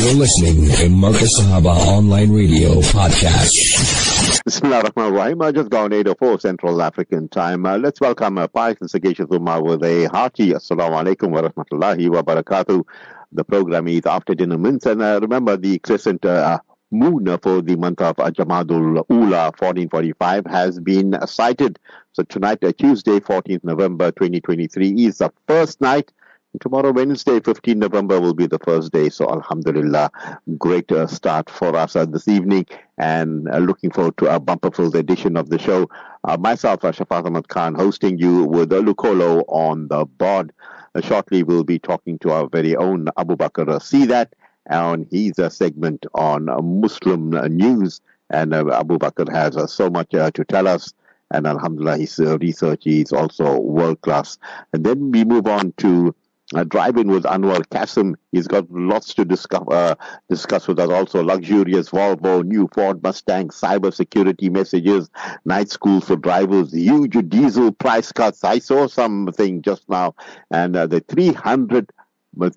You're listening to Marcus Sahaba Online Radio Podcast. Bismillah ar-Rahman ar-Rahim. I just gone 804 Central African time. Uh, let's welcome uh, Pais and Sagacious Umar with a hearty Assalamu alaikum wa rahmatullahi wa barakatuh. The program is After Dinner Mints. And uh, remember the crescent uh, moon for the month of Jamadul Ula 1445 has been sighted. So tonight, uh, Tuesday, 14th November 2023 is the first night Tomorrow, Wednesday, 15 November, will be the first day. So, Alhamdulillah, great uh, start for us uh, this evening and uh, looking forward to a bumper filled edition of the show. Uh, myself, uh, Ahmad Khan, hosting you with Lukolo on the board. Uh, shortly, we'll be talking to our very own Abu Bakr Seedat on his uh, segment on Muslim news. And Abu Bakr has so much to tell us and Alhamdulillah, his uh, research is also world class. And then we move on to uh, driving with Anwar Kasim. He's got lots to discuss, uh, discuss with us. Also, luxurious Volvo, new Ford Mustang, cyber security messages, night school for drivers, huge diesel price cuts. I saw something just now, and uh, the 300,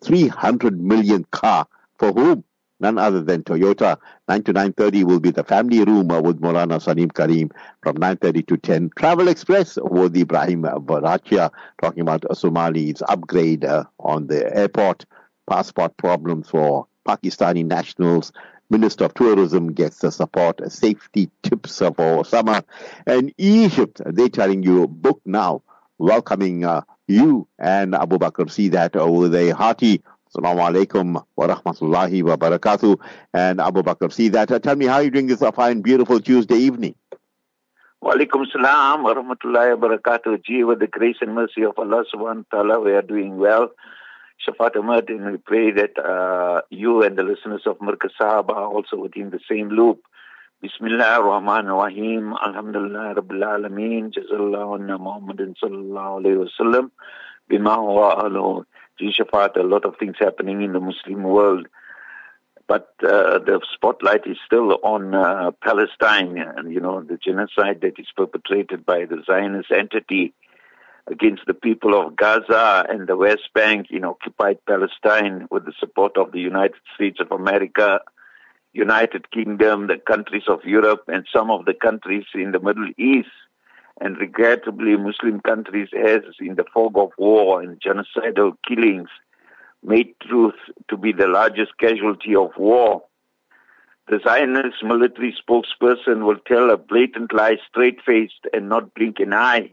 300 million car for whom? None other than Toyota. 9 to 9.30 will be the family room with Morana Salim Karim from 9.30 to 10. Travel Express with Ibrahim Barachia talking about Somali's upgrade uh, on the airport, passport problems for Pakistani nationals, Minister of Tourism gets the support, safety tips for summer. And Egypt, they're telling you, book now, welcoming uh, you and Abu Bakr. Seedat with a hearty Assalamu alaikum wa rahmatullahi wa barakatuh. And Abu Bakr, Seedat. Uh, tell me how you doing this fine, beautiful Tuesday evening. Wa alaikum salam wa rahmatullahi wa barakatuh. Gee, with the grace and mercy of Allah subhanahu wa ta'ala, we are doing well. Shafat Ahmad, and we pray that uh, you and the listeners of Sahab are also within the same loop. Bismillah ar-Rahman ar-Rahim. Alhamdulillah Rabbil Alameen. Jazallahu anna Muhammadin sallallahu alayhi wa sallam. Bima huwa alahu. Shafat, a lot of things happening in the Muslim world. But uh, the spotlight is still on uh, Palestine and, you know, the genocide that is perpetrated by the Zionist entity against the people of Gaza and the West Bank in occupied Palestine with the support of the United States of America, United Kingdom, the countries of Europe, and some of the countries in the Middle East and regrettably Muslim countries has in the fog of war and genocidal killings made truth to be the largest casualty of war. The Zionist military spokesperson will tell a blatant lie straight-faced and not blink an eye.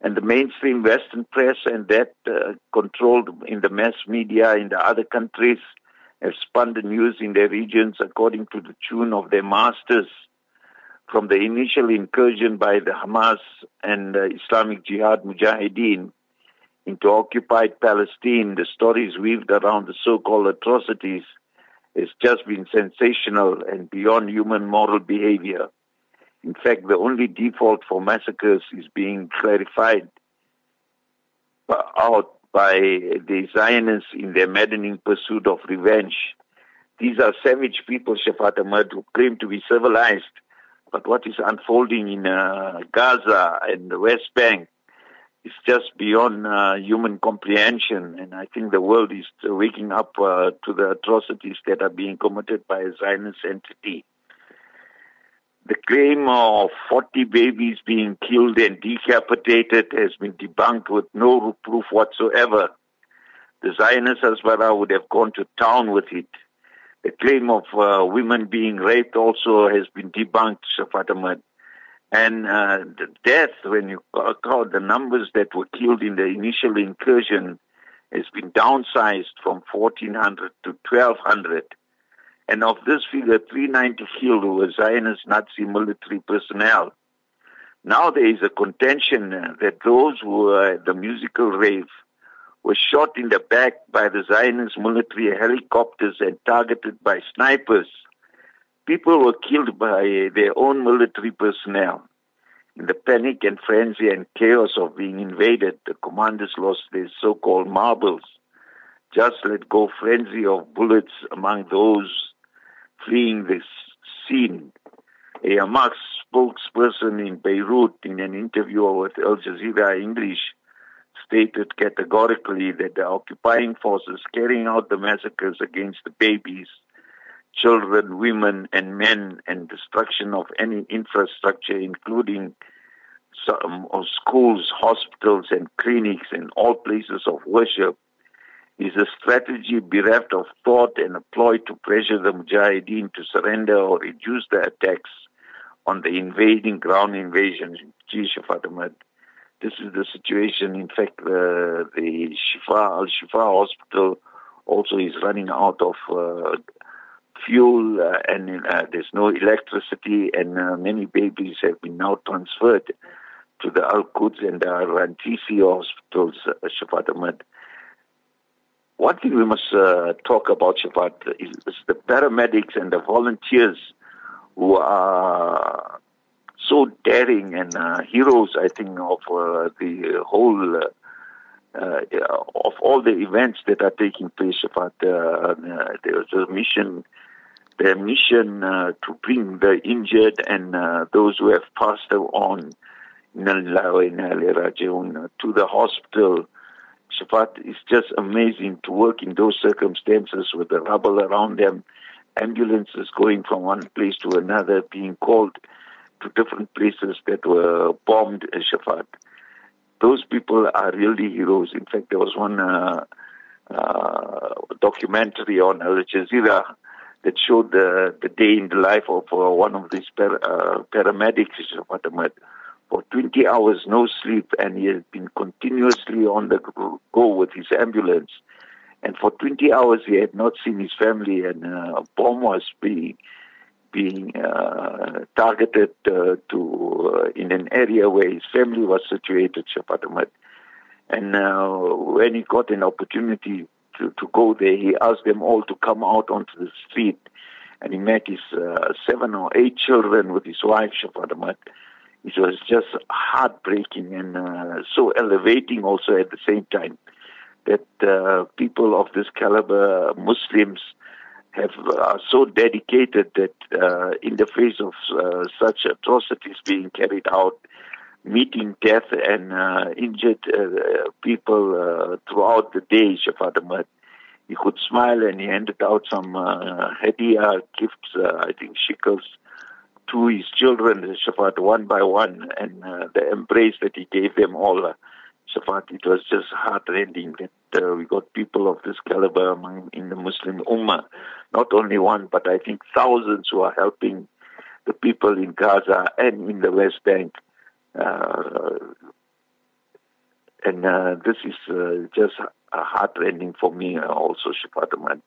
And the mainstream Western press and that uh, controlled in the mass media in the other countries have spun the news in their regions according to the tune of their masters from the initial incursion by the Hamas and uh, Islamic Jihad Mujahideen into occupied Palestine, the stories weaved around the so-called atrocities has just been sensational and beyond human moral behavior. In fact, the only default for massacres is being clarified out by the Zionists in their maddening pursuit of revenge. These are savage people, Shafat Ahmad, who claim to be civilized but what is unfolding in uh, Gaza and the West Bank is just beyond uh, human comprehension. And I think the world is waking up uh, to the atrocities that are being committed by a Zionist entity. The claim of 40 babies being killed and decapitated has been debunked with no proof whatsoever. The Zionist Hasbara would have gone to town with it the claim of uh, women being raped also has been debunked, Shafat Ahmad. And uh, the death, when you count the numbers that were killed in the initial incursion, has been downsized from 1,400 to 1,200. And of this figure, 390 killed were Zionist Nazi military personnel. Now there is a contention that those who were at the musical rave was shot in the back by the Zionist military helicopters and targeted by snipers. People were killed by their own military personnel. In the panic and frenzy and chaos of being invaded, the commanders lost their so-called marbles. Just let go frenzy of bullets among those fleeing this scene. A Hamas spokesperson in Beirut in an interview with Al Jazeera English stated categorically that the occupying forces carrying out the massacres against the babies, children, women, and men, and destruction of any infrastructure, including some of schools, hospitals, and clinics, and all places of worship, is a strategy bereft of thought and a ploy to pressure the Mujahideen to surrender or reduce the attacks on the invading ground invasion. Gee, Ahmad. This is the situation. In fact, the, the Shifa, Al Shifa hospital also is running out of uh, fuel uh, and uh, there's no electricity, and uh, many babies have been now transferred to the Al Quds and the Rantisi hospitals, uh, Shafat Ahmad. One thing we must uh, talk about, Shafat, is, is, the paramedics and the volunteers who are so daring and uh, heroes, I think, of uh, the whole, uh, uh, of all the events that are taking place, Shafat. Uh, there's a mission, their mission to bring the injured and those who have passed on to the hospital Shafat, it's just amazing to work in those circumstances with the rubble around them, ambulances going from one place to another, being called to different places that were bombed in Shafat. Those people are really heroes. In fact, there was one uh, uh, documentary on Al Jazeera that showed the, the day in the life of uh, one of these uh, paramedics, Shafat Ahmed, for 20 hours, no sleep, and he has been continuously on the go with his ambulance. And for 20 hours, he had not seen his family, and uh, a bomb was being being uh, targeted uh, to uh, in an area where his family was situated, Shafat Ahmad. And when he got an opportunity to, to go there, he asked them all to come out onto the street, and he met his uh, seven or eight children with his wife, Shafat Ahmad it was just heartbreaking and uh, so elevating also at the same time that people of this caliber, Muslims, have are so dedicated that uh, in the face of uh, such atrocities being carried out, meeting death and uh, injured uh, people uh, throughout the day, Shafat Ahmad, he could smile and he handed out some uh, hadiah gifts, I think shekels, to his children, Shafat, one by one, and uh, the embrace that he gave them all. Uh, Shafat, it was just heartrending that uh, we got people of this caliber among in the Muslim Ummah. Not only one, but I think thousands who are helping the people in Gaza and in the West Bank. Uh, and uh, this is uh, just heartrending for me also, Shafat Ahmad.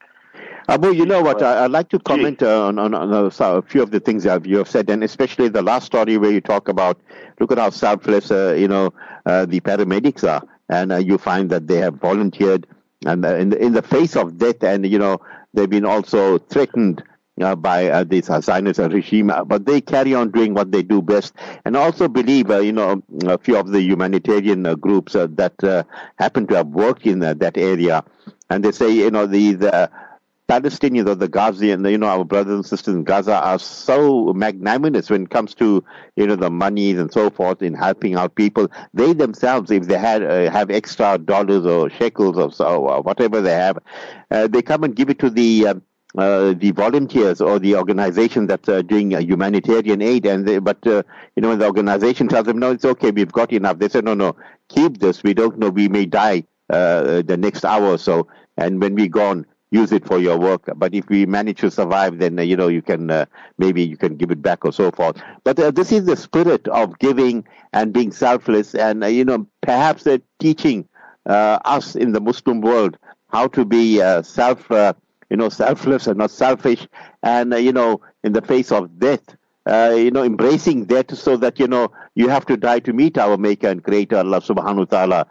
Abu, you know what? I, would like to comment uh, on, on, on, a few of the things that you have said, and especially the last story where you talk about look at how selfless, uh, you know, uh, the paramedics are, and uh, you find that they have volunteered, and uh, in the, in the face of death, and you know, they've been also threatened. Uh, by uh, this Zionist regime, but they carry on doing what they do best, and also believe, you know, a few of the humanitarian groups that happen to have worked in that area, and they say, you know, the, the Palestinians or the Gazian, you know, our brothers and sisters in Gaza are so magnanimous when it comes to, you know, the monies and so forth in helping out people. They themselves, if they had uh, have extra dollars or shekels or so, or whatever they have, uh, they come and give it to the uh, uh, the volunteers or the organization that's uh, doing humanitarian aid, and they, but uh, you know when the organization tells them no, it's okay, we've got enough. They say no, no, keep this. We don't know, we may die uh, the next hour or so, and when we're gone, use it for your work. But if we manage to survive, then uh, you know you can uh, maybe you can give it back or so forth. But uh, this is the spirit of giving and being selfless, and uh, you know perhaps uh, teaching uh, us in the Muslim world how to be self, you know, selfless and not selfish, and you know in the face of death. you know, embracing death so that, you know, you have to die to meet our Maker and Creator, Allah subhanahu wa ta'ala,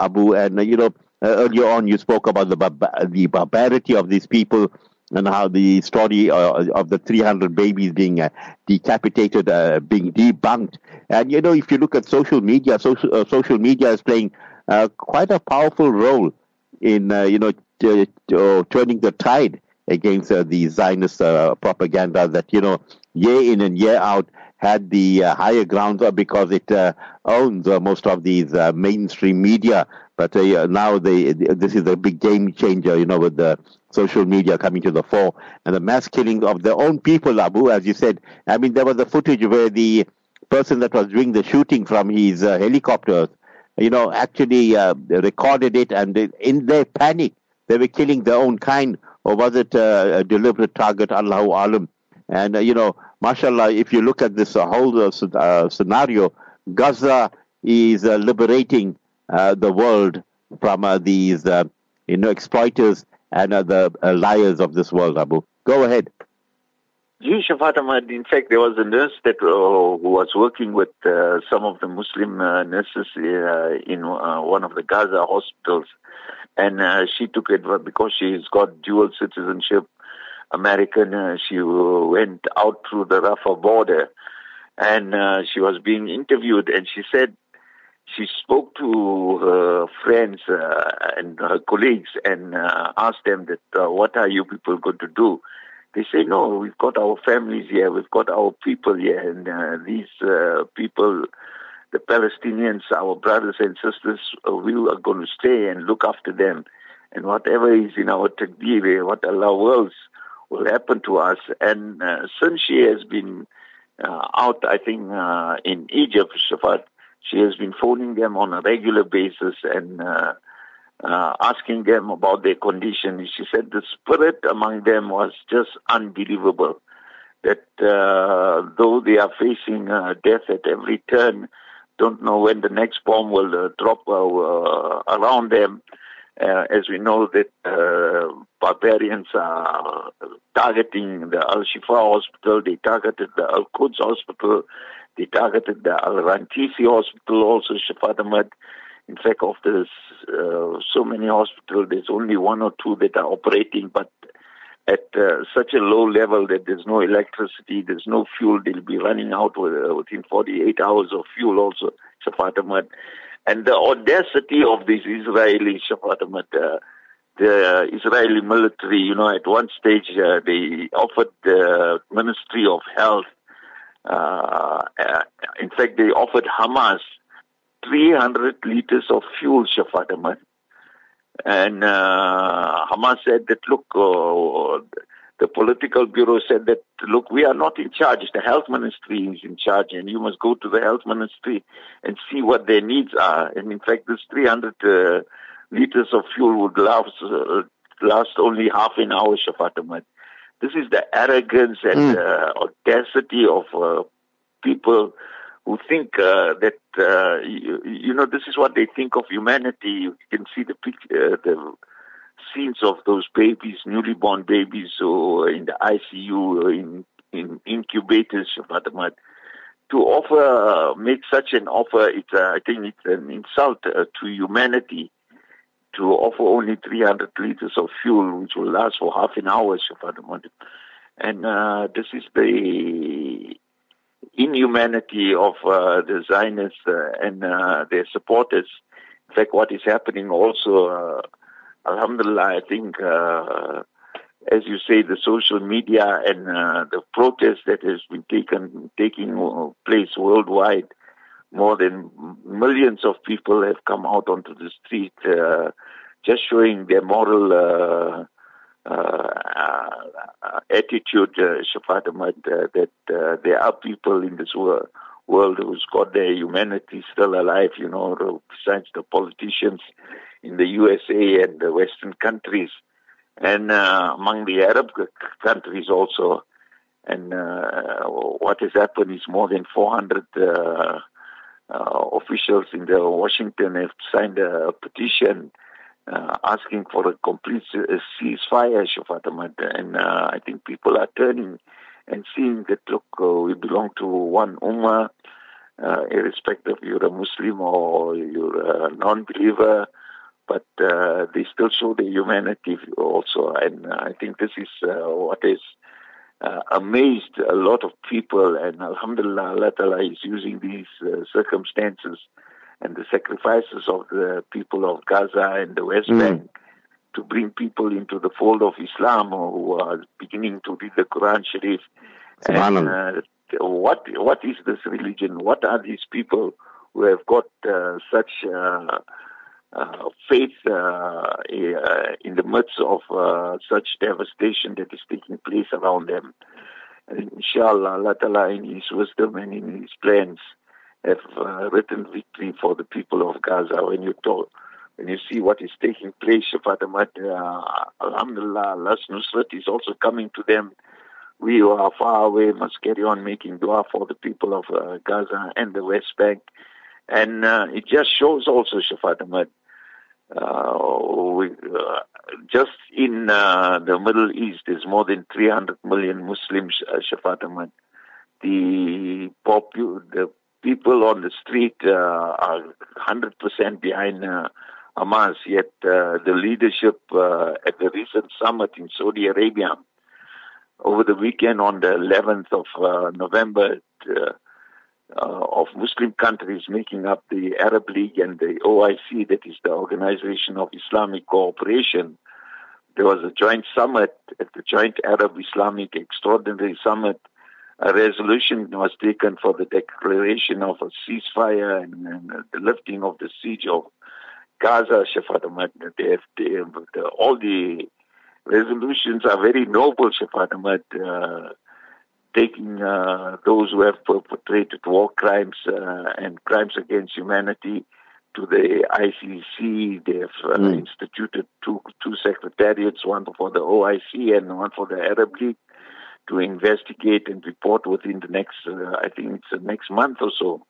Abu. And, you know, uh, earlier on, you spoke about the, the barbarity of these people and how the story uh, of the 300 babies being uh, decapitated, uh, being debunked. And you know, if you look at social media, social uh, social media is playing uh, quite a powerful role in you know t- t- turning the tide against the Zionist propaganda that you know year in and year out had the higher ground because it owns most of these mainstream media But uh, now they, this is a big game changer, you know, with the social media coming to the fore and the mass killing of their own people, Abu, as you said. I mean, there was a footage where the person that was doing the shooting from his uh, helicopter, you know, actually uh, recorded it, and in their panic, they were killing their own kind, or was it uh, a deliberate target? Allahu alam. And uh, you know, mashallah, if you look at this whole uh, scenario, Gaza is liberating the world from these, you know, exploiters and the liars of this world. Abu, go ahead. Yusuf Ahmad, in fact, there was a nurse that uh, who was working with uh, some of the Muslim uh, nurses uh, in uh, one of the Gaza hospitals, and uh, she took it because she's got dual citizenship, American. she went out through the Rafah border, and she was being interviewed, and she said she spoke to her friends and her colleagues and asked them that, "What are you people going to do?" They say, no, we've got our families here, we've got our people here, and uh, these uh, people, the Palestinians, our brothers and sisters, uh, we are going to stay and look after them. And whatever is in our taqdeer, what Allah wills, will happen to us. And uh, since she has been uh, out, I think, uh, in Egypt, Shafat, she has been phoning them on a regular basis and uh, uh, asking them about their condition. She said the spirit among them was just unbelievable. That uh, though they are facing uh, death at every turn, don't know when the next bomb will uh, drop uh, uh, around them. as we know that barbarians are targeting the Al Shifa hospital, they targeted the Al Quds hospital, they targeted the Al Rantisi hospital, also Shafat Ahmad. In fact, of the uh, so many hospitals, there's only one or two that are operating, but at uh, such a low level that there's no electricity, there's no fuel. They'll be running out with, uh, within 48 hours of fuel also, Shafat Ahmad. And the audacity of this Israeli, Shafat Ahmad, uh, the Israeli military, you know, at one stage uh, they offered the Ministry of Health, in fact, they offered Hamas 300 liters of fuel, Shafat Ahmad. And uh, Hamas said that, look, uh, the political bureau said that, look, we are not in charge. The health ministry is in charge, and you must go to the health ministry and see what their needs are. And in fact, this 300 uh, liters of fuel would last, uh, last only half an hour, Shafat Ahmad. This is the arrogance and mm. audacity of uh, people who think uh, that uh, you, you, know this is what they think of humanity. You can see the uh, the scenes of those babies, newly born babies, or in the ICU, or in in incubators, but to offer uh, make such an offer. It's uh, I think it's an insult uh, to humanity to offer only 300 liters of fuel, which will last for half an hour, and this is the inhumanity of uh, the Zionists uh, and uh, their supporters. In fact, what is happening also, uh, Alhamdulillah, I think, uh, as you say, the social media and uh, the protest that has been taken taking place worldwide, more than millions of people have come out onto the street, just showing their moral uh, uh, attitude, uh, Shafat Ahmad, uh, that uh, there are people in this world, world who's got their humanity still alive, you know, besides the politicians in the USA and the Western countries, and uh, among the Arab countries also. And uh, what has happened is more than 400 uh, officials in the Washington have signed a petition uh, asking for a complete ceasefire, Shafat Ahmad. And uh, I think people are turning and seeing that, look, uh, we belong to one ummah, uh, irrespective if you're a Muslim or you're a non-believer, but uh, they still show the humanity also. And I think this is what has amazed a lot of people. And Alhamdulillah, Allah Ta'ala is using these circumstances and the sacrifices of the people of Gaza and the West mm. Bank to bring people into the fold of Islam who are beginning to read the Quran Sharif. And, uh, what what is this religion? What are these people who have got uh, such uh, uh, faith uh, in the midst of uh, such devastation that is taking place around them. And inshallah, Allah Ta'ala in His wisdom and in His plans have uh, written victory for the people of Gaza. When you talk, when you see what is taking place, Shafat Ahmad, uh, Alhamdulillah, Allah's Nusrat is also coming to them. We who are far away must carry on making dua for the people of uh, Gaza and the West Bank. And uh, it just shows also, Shafat Ahmad, uh, we, uh, just in uh, the Middle East, there's more than 300 million Muslims, uh, Shafat Ahmad. The, popu- the people on the street uh, are 100% behind uh, Hamas, yet uh, the leadership uh, at the recent summit in Saudi Arabia over the weekend on the 11th of uh, November uh, of Muslim countries making up the Arab League and the OIC, that is the Organization of Islamic Cooperation. There was a joint summit at the Joint Arab Islamic Extraordinary Summit a resolution was taken for the declaration of a ceasefire and, and the lifting of the siege of Gaza, Shafat Ahmad. Have, the, all the resolutions are very noble, Shafat Ahmad, uh, taking uh, those who have perpetrated war crimes uh, and crimes against humanity to the ICC. They have mm. instituted two, two secretariats, one for the OIC and one for the Arab League to investigate and report within the next, uh, I think it's the next month or so.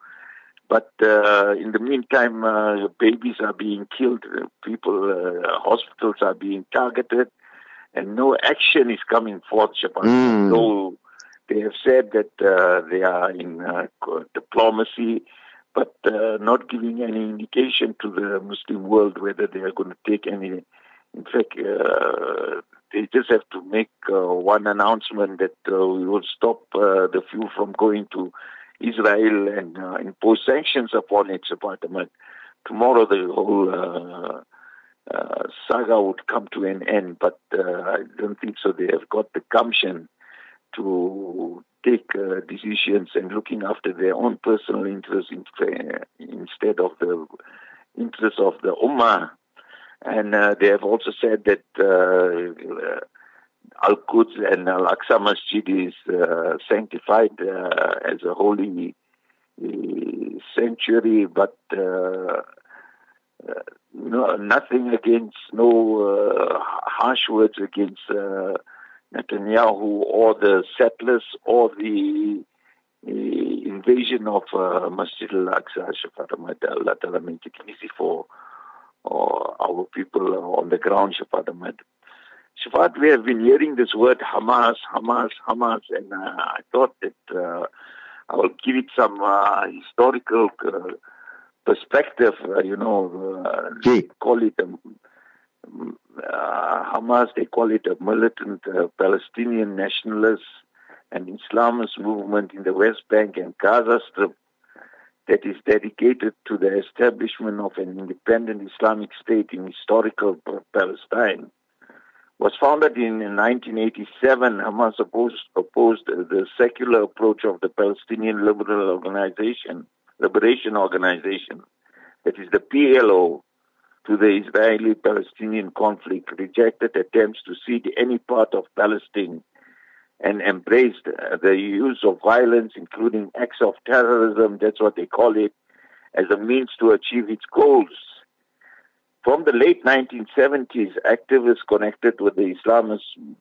But uh, in the meantime, uh, babies are being killed, people, uh, hospitals are being targeted, and no action is coming forth, Japan. Mm. Though they have said that uh, they are in uh, diplomacy, but not giving any indication to the Muslim world whether they are going to take any. In fact, they just have to make uh, one announcement that uh, we will stop uh, the fuel from going to Israel and uh, impose sanctions upon its department. Tomorrow, the whole uh, uh, saga would come to an end, but I don't think so. They have got the gumption to take decisions and looking after their own personal interests instead of the interests of the Ummah. And uh, they have also said that uh, Al Quds and Al Aqsa Masjid is uh, sanctified uh, as a holy uh, sanctuary, but uh, no, nothing against, no harsh words against Netanyahu or the settlers or the invasion of Masjid al Aqsa. Allah Ta'ala make it easy for our people on the ground, Shafat Ahmed. Shafat, we have been hearing this word Hamas, Hamas, Hamas, and uh, I thought that uh, I will give it some uh, historical uh, perspective. Uh, you know, uh, call it a, Uh, Hamas, they call it a militant uh, Palestinian nationalist and Islamist movement in the West Bank and Gaza Strip that is dedicated to the establishment of an independent Islamic state in historical Palestine. Was founded in 1987, Hamas opposed, opposed the secular approach of the Palestinian Liberal Organization, Liberation Organization, that is the PLO, to the Israeli-Palestinian conflict, rejected attempts to cede any part of Palestine and embraced uh, the use of violence, including acts of terrorism, that's what they call it, as a means to achieve its goals. From the late 1970s, activists connected with the Islamist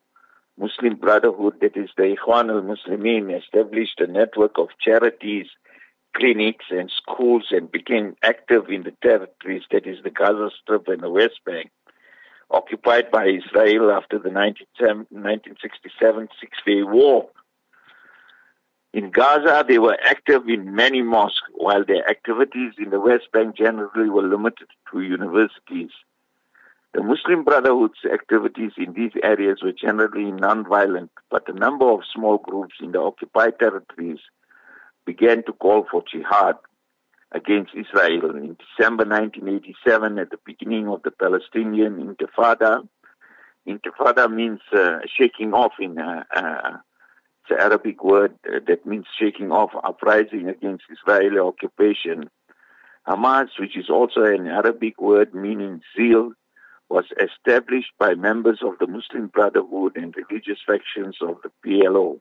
Muslim Brotherhood, that is the Ikhwan al-Muslimin, established a network of charities, clinics, and schools and became active in the territories, that is the Gaza Strip and the West Bank occupied by Israel after the 1967 Six Day War. In Gaza, they were active in many mosques, while their activities in the West Bank generally were limited to universities. The Muslim Brotherhood's activities in these areas were generally non-violent, but a number of small groups in the occupied territories began to call for jihad against Israel. In December 1987, at the beginning of the Palestinian Intifada, Intifada means uh, shaking off in uh, uh, it's an Arabic word uh, that means shaking off, uprising against Israeli occupation. Hamas, which is also an Arabic word meaning zeal, was established by members of the Muslim Brotherhood and religious factions of the PLO.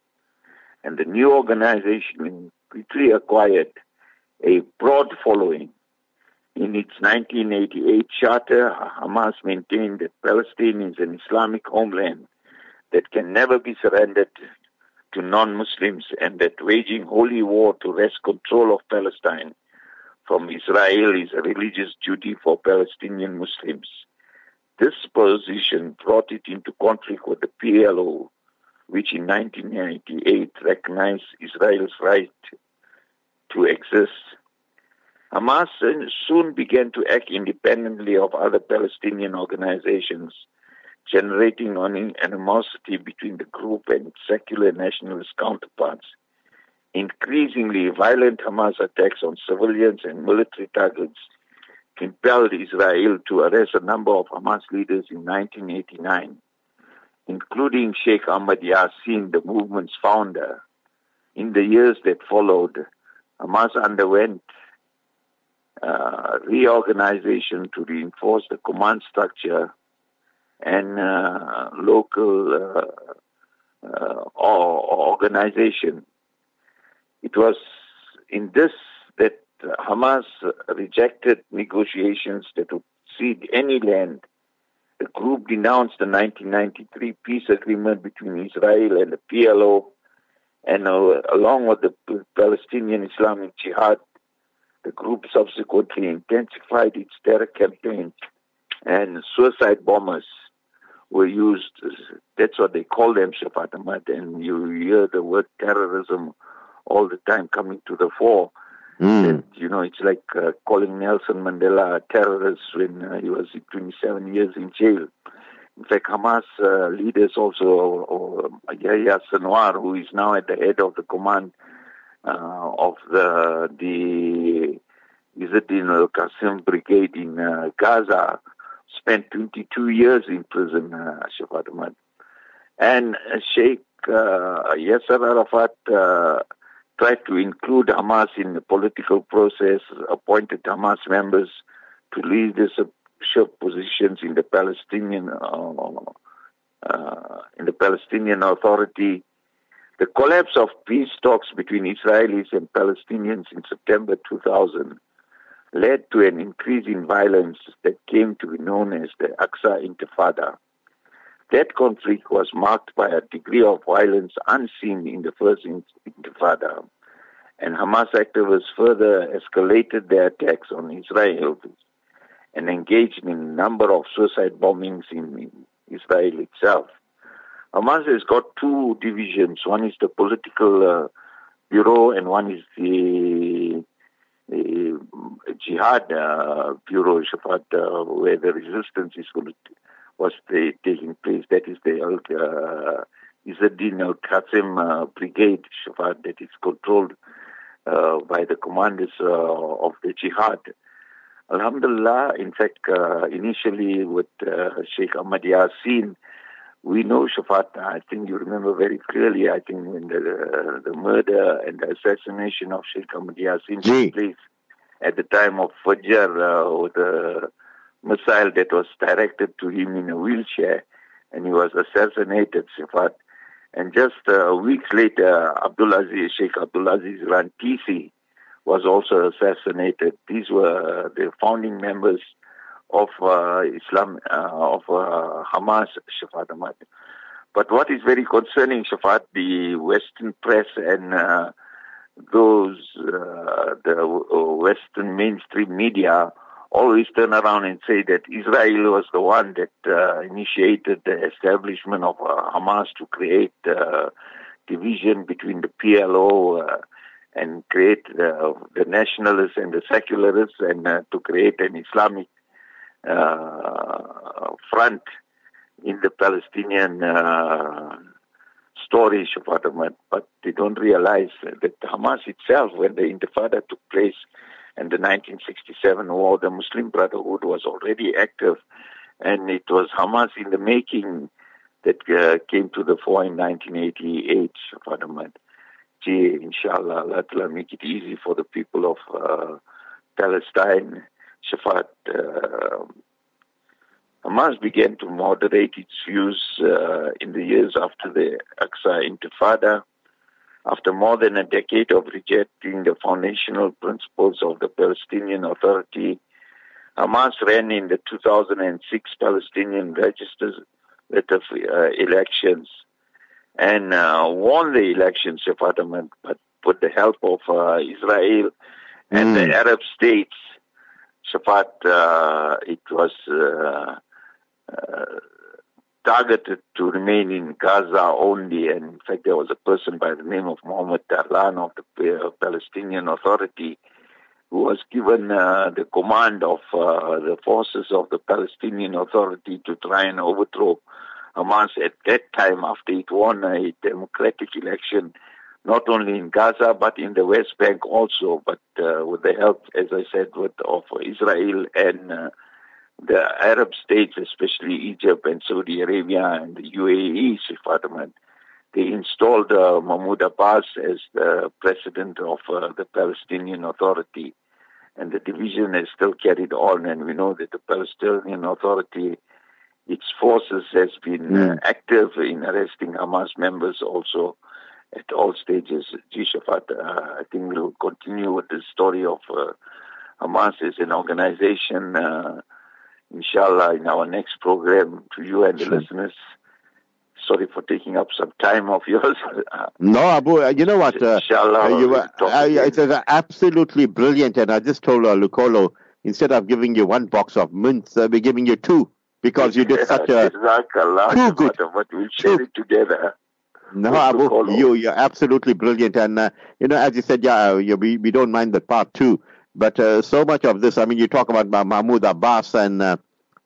And the new organization quickly acquired a broad following. In its 1988 charter, Hamas maintained that Palestine is an Islamic homeland that can never be surrendered to non-Muslims and that waging holy war to wrest control of Palestine from Israel is a religious duty for Palestinian Muslims. This position brought it into conflict with the PLO, which in 1998 recognized Israel's right to exist. Hamas soon began to act independently of other Palestinian organizations, generating animosity between the group and secular nationalist counterparts. Increasingly violent Hamas attacks on civilians and military targets compelled Israel to arrest a number of Hamas leaders in 1989, including Sheikh Ahmad Yassin, the movement's founder. In the years that followed, Hamas underwent uh, reorganization to reinforce the command structure and uh, local uh, uh organization. It was in this that Hamas rejected negotiations that would cede any land. The group denounced the 1993 peace agreement between Israel and the PLO, and uh, along with the Palestinian Islamic Jihad, the group subsequently intensified its terror campaign, and suicide bombers were used. That's what they call them, Shafat Ahmad, and you hear the word terrorism all the time coming to the fore. Mm. you know, it's like uh, calling Nelson Mandela a terrorist when uh, he was 27 years in jail. In fact, Hamas uh, leaders also, or, or Yahya Sinwar, who is now at the head of the command uh, of the the Izzeddin al-Qassam brigade in uh, Gaza, spent 22 years in prison, uh, Shafat Ahmad. And uh, Sheikh uh, Yasser Arafat uh, tried to include Hamas in the political process, appointed Hamas members to leadership positions in the Palestinian uh, uh, in the Palestinian Authority. The collapse of peace talks between Israelis and Palestinians in September 2000 led to an increase in violence that came to be known as the Aqsa Intifada. That conflict was marked by a degree of violence unseen in the first Intifada, and Hamas activists further escalated their attacks on Israel and engaged in a number of suicide bombings in Israel itself. Hamas has got two divisions. One is the political uh, bureau, and one is the, the jihad uh, bureau, uh, where the resistance is going to was the, taking place. That is the uh, Izzeddin al Qassam uh, brigade, Shafat, that is controlled uh, by the commanders uh, of the jihad. Alhamdulillah, in fact, uh, initially with uh, Sheikh Ahmad Yassin, we know Shafat, I think you remember very clearly, I think when the, uh, the murder and the assassination of Sheikh Ahmad Yassin took place at the time of Fajr uh, with a missile that was directed to him in a wheelchair and he was assassinated, Shafat. And just uh, weeks later, Abdulaziz, Sheikh Abdulaziz Rantisi, was also assassinated. These were the founding members of uh, Islam, uh, of uh, Hamas, Shafat Ahmad. But what is very concerning, Shafat, the Western press and uh, those, uh, the Western mainstream media always turn around and say that Israel was the one that uh, initiated the establishment of Hamas to create division between the PLO and create uh, the nationalists and the secularists and uh, to create an Islamic uh, front in the Palestinian uh, story, Shafat But they don't realize that Hamas itself, when the Intifada took place in the 1967 war, the Muslim Brotherhood was already active, and it was Hamas in the making that uh, came to the fore in 1988, Shafat inshallah, Allah make it easy for the people of uh, Palestine, Shafat, uh, Hamas began to moderate its views uh, in the years after the Aqsa Intifada. After more than a decade of rejecting the foundational principles of the Palestinian Authority, Hamas ran in the 2006 Palestinian legislative uh, elections and uh, won the elections, Shafat Ahmed, but with the help of uh, Israel and mm. the Arab states. Shafat, uh, it was uh, uh, targeted to remain in Gaza only. And in fact, there was a person by the name of Mohammed Dahlan of the Palestinian Authority who was given uh, the command of uh, the forces of the Palestinian Authority to try and overthrow Hamas at that time after it won a democratic election, not only in Gaza but in the West Bank also, but uh, with the help, as I said, with, of Israel and uh, the Arab states, especially Egypt and Saudi Arabia and the UAE, Sifatman, they installed uh, Mahmoud Abbas as the president of uh, the Palestinian Authority. And the division is still carried on, and we know that the Palestinian Authority, its forces, has been mm. uh, hmm. active in arresting Hamas members also at all stages. Jishafat, uh, I think we'll continue with the story of uh, Hamas as an organization. Inshallah, in our next program to you and the sure. listeners. Sorry for taking up some time of yours. no, Abu, uh, you know what? Uh, inshallah, uh, you were, uh, it was absolutely brilliant. And I just told uh, Lucolo, instead of giving you one box of mints, uh, we're giving you two because you did such a too good. But we'll share it together. No, Abu, you, you're absolutely brilliant. And, uh, you know, as you said, yeah, you, we, we don't mind the part two. But uh, so much of this, I mean, you talk about Mahmoud Abbas, and uh,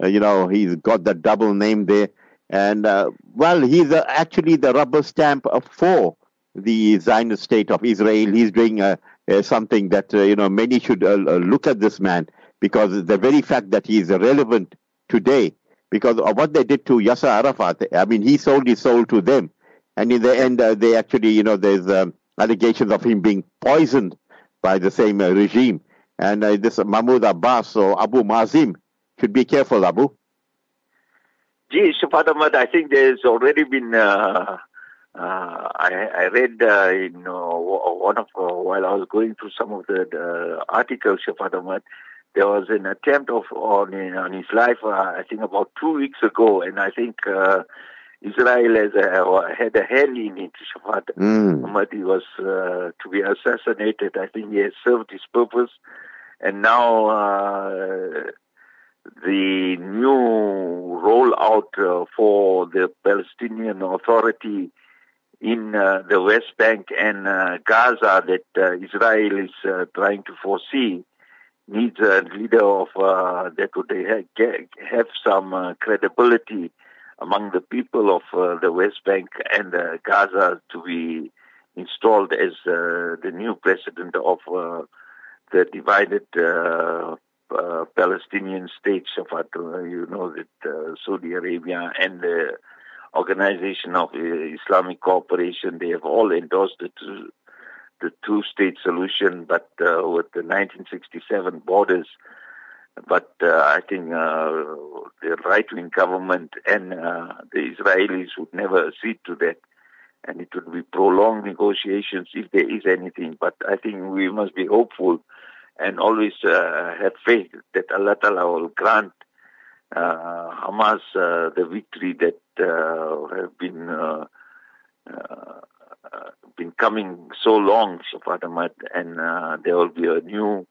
uh, you know he's got the double name there, and uh, well, he's uh, actually the rubber stamp for the Zionist state of Israel. He's doing uh, something that you know many should look at this man because the very fact that he is relevant today, because of what they did to Yasser Arafat. I mean, he sold his soul to them, and in the end, they actually, you know, there's um, allegations of him being poisoned by the same regime. And uh, this Mahmoud Abbas or Abu Mazen should be careful, Abu. Gee, Shafat Ahmad, I think there's already been. Uh, uh, I, I, read uh, in uh, one of uh, while I was going through some of the, the articles, Shafat Ahmad, there was an attempt of on on his life. Uh, I think about two weeks ago, and I think Israel has a, had a hand in it. Shafat mm. Was to be assassinated. I think he has served his purpose and now uh, the new rollout uh, for the Palestinian Authority in uh, the West Bank and uh, Gaza that uh, Israel is uh, trying to foresee needs a leader of that would have some credibility among the people of the West Bank and Gaza to be installed as the new president of the divided uh, uh, Palestinian state, Shafat, you know that uh, Saudi Arabia and the Organization of Islamic Cooperation, they have all endorsed the two, the two-state solution, but uh, with the 1967 borders. But uh, I think uh, the right-wing government and the Israelis would never accede to that and it would be prolonged negotiations if there is anything. But I think we must be hopeful and always uh, have faith that Allah Ta'ala will grant uh, Hamas uh, the victory that uh, have been uh, uh, been coming so long, Shafat Ahmad, and there will be a new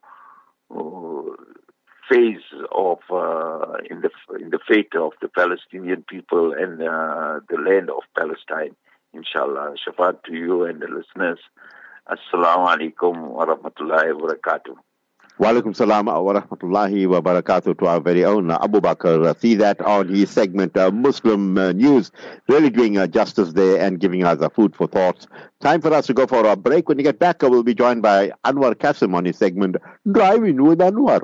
phase of in the in the fate of the Palestinian people and the land of Palestine. Inshallah, Shafat to you and the listeners. Assalamu alaikum wa rahmatullahi wa barakatuh. Walaikum salam wa rahmatullahi wa barakatuh to our very own Abu Bakr. Uh, Seedat on his segment uh, Muslim uh, News, really doing uh, justice there and giving us a food for thoughts. Time for us to go for a break. When you get back, we'll be joined by Anwar Kasim on his segment Driving with Anwar.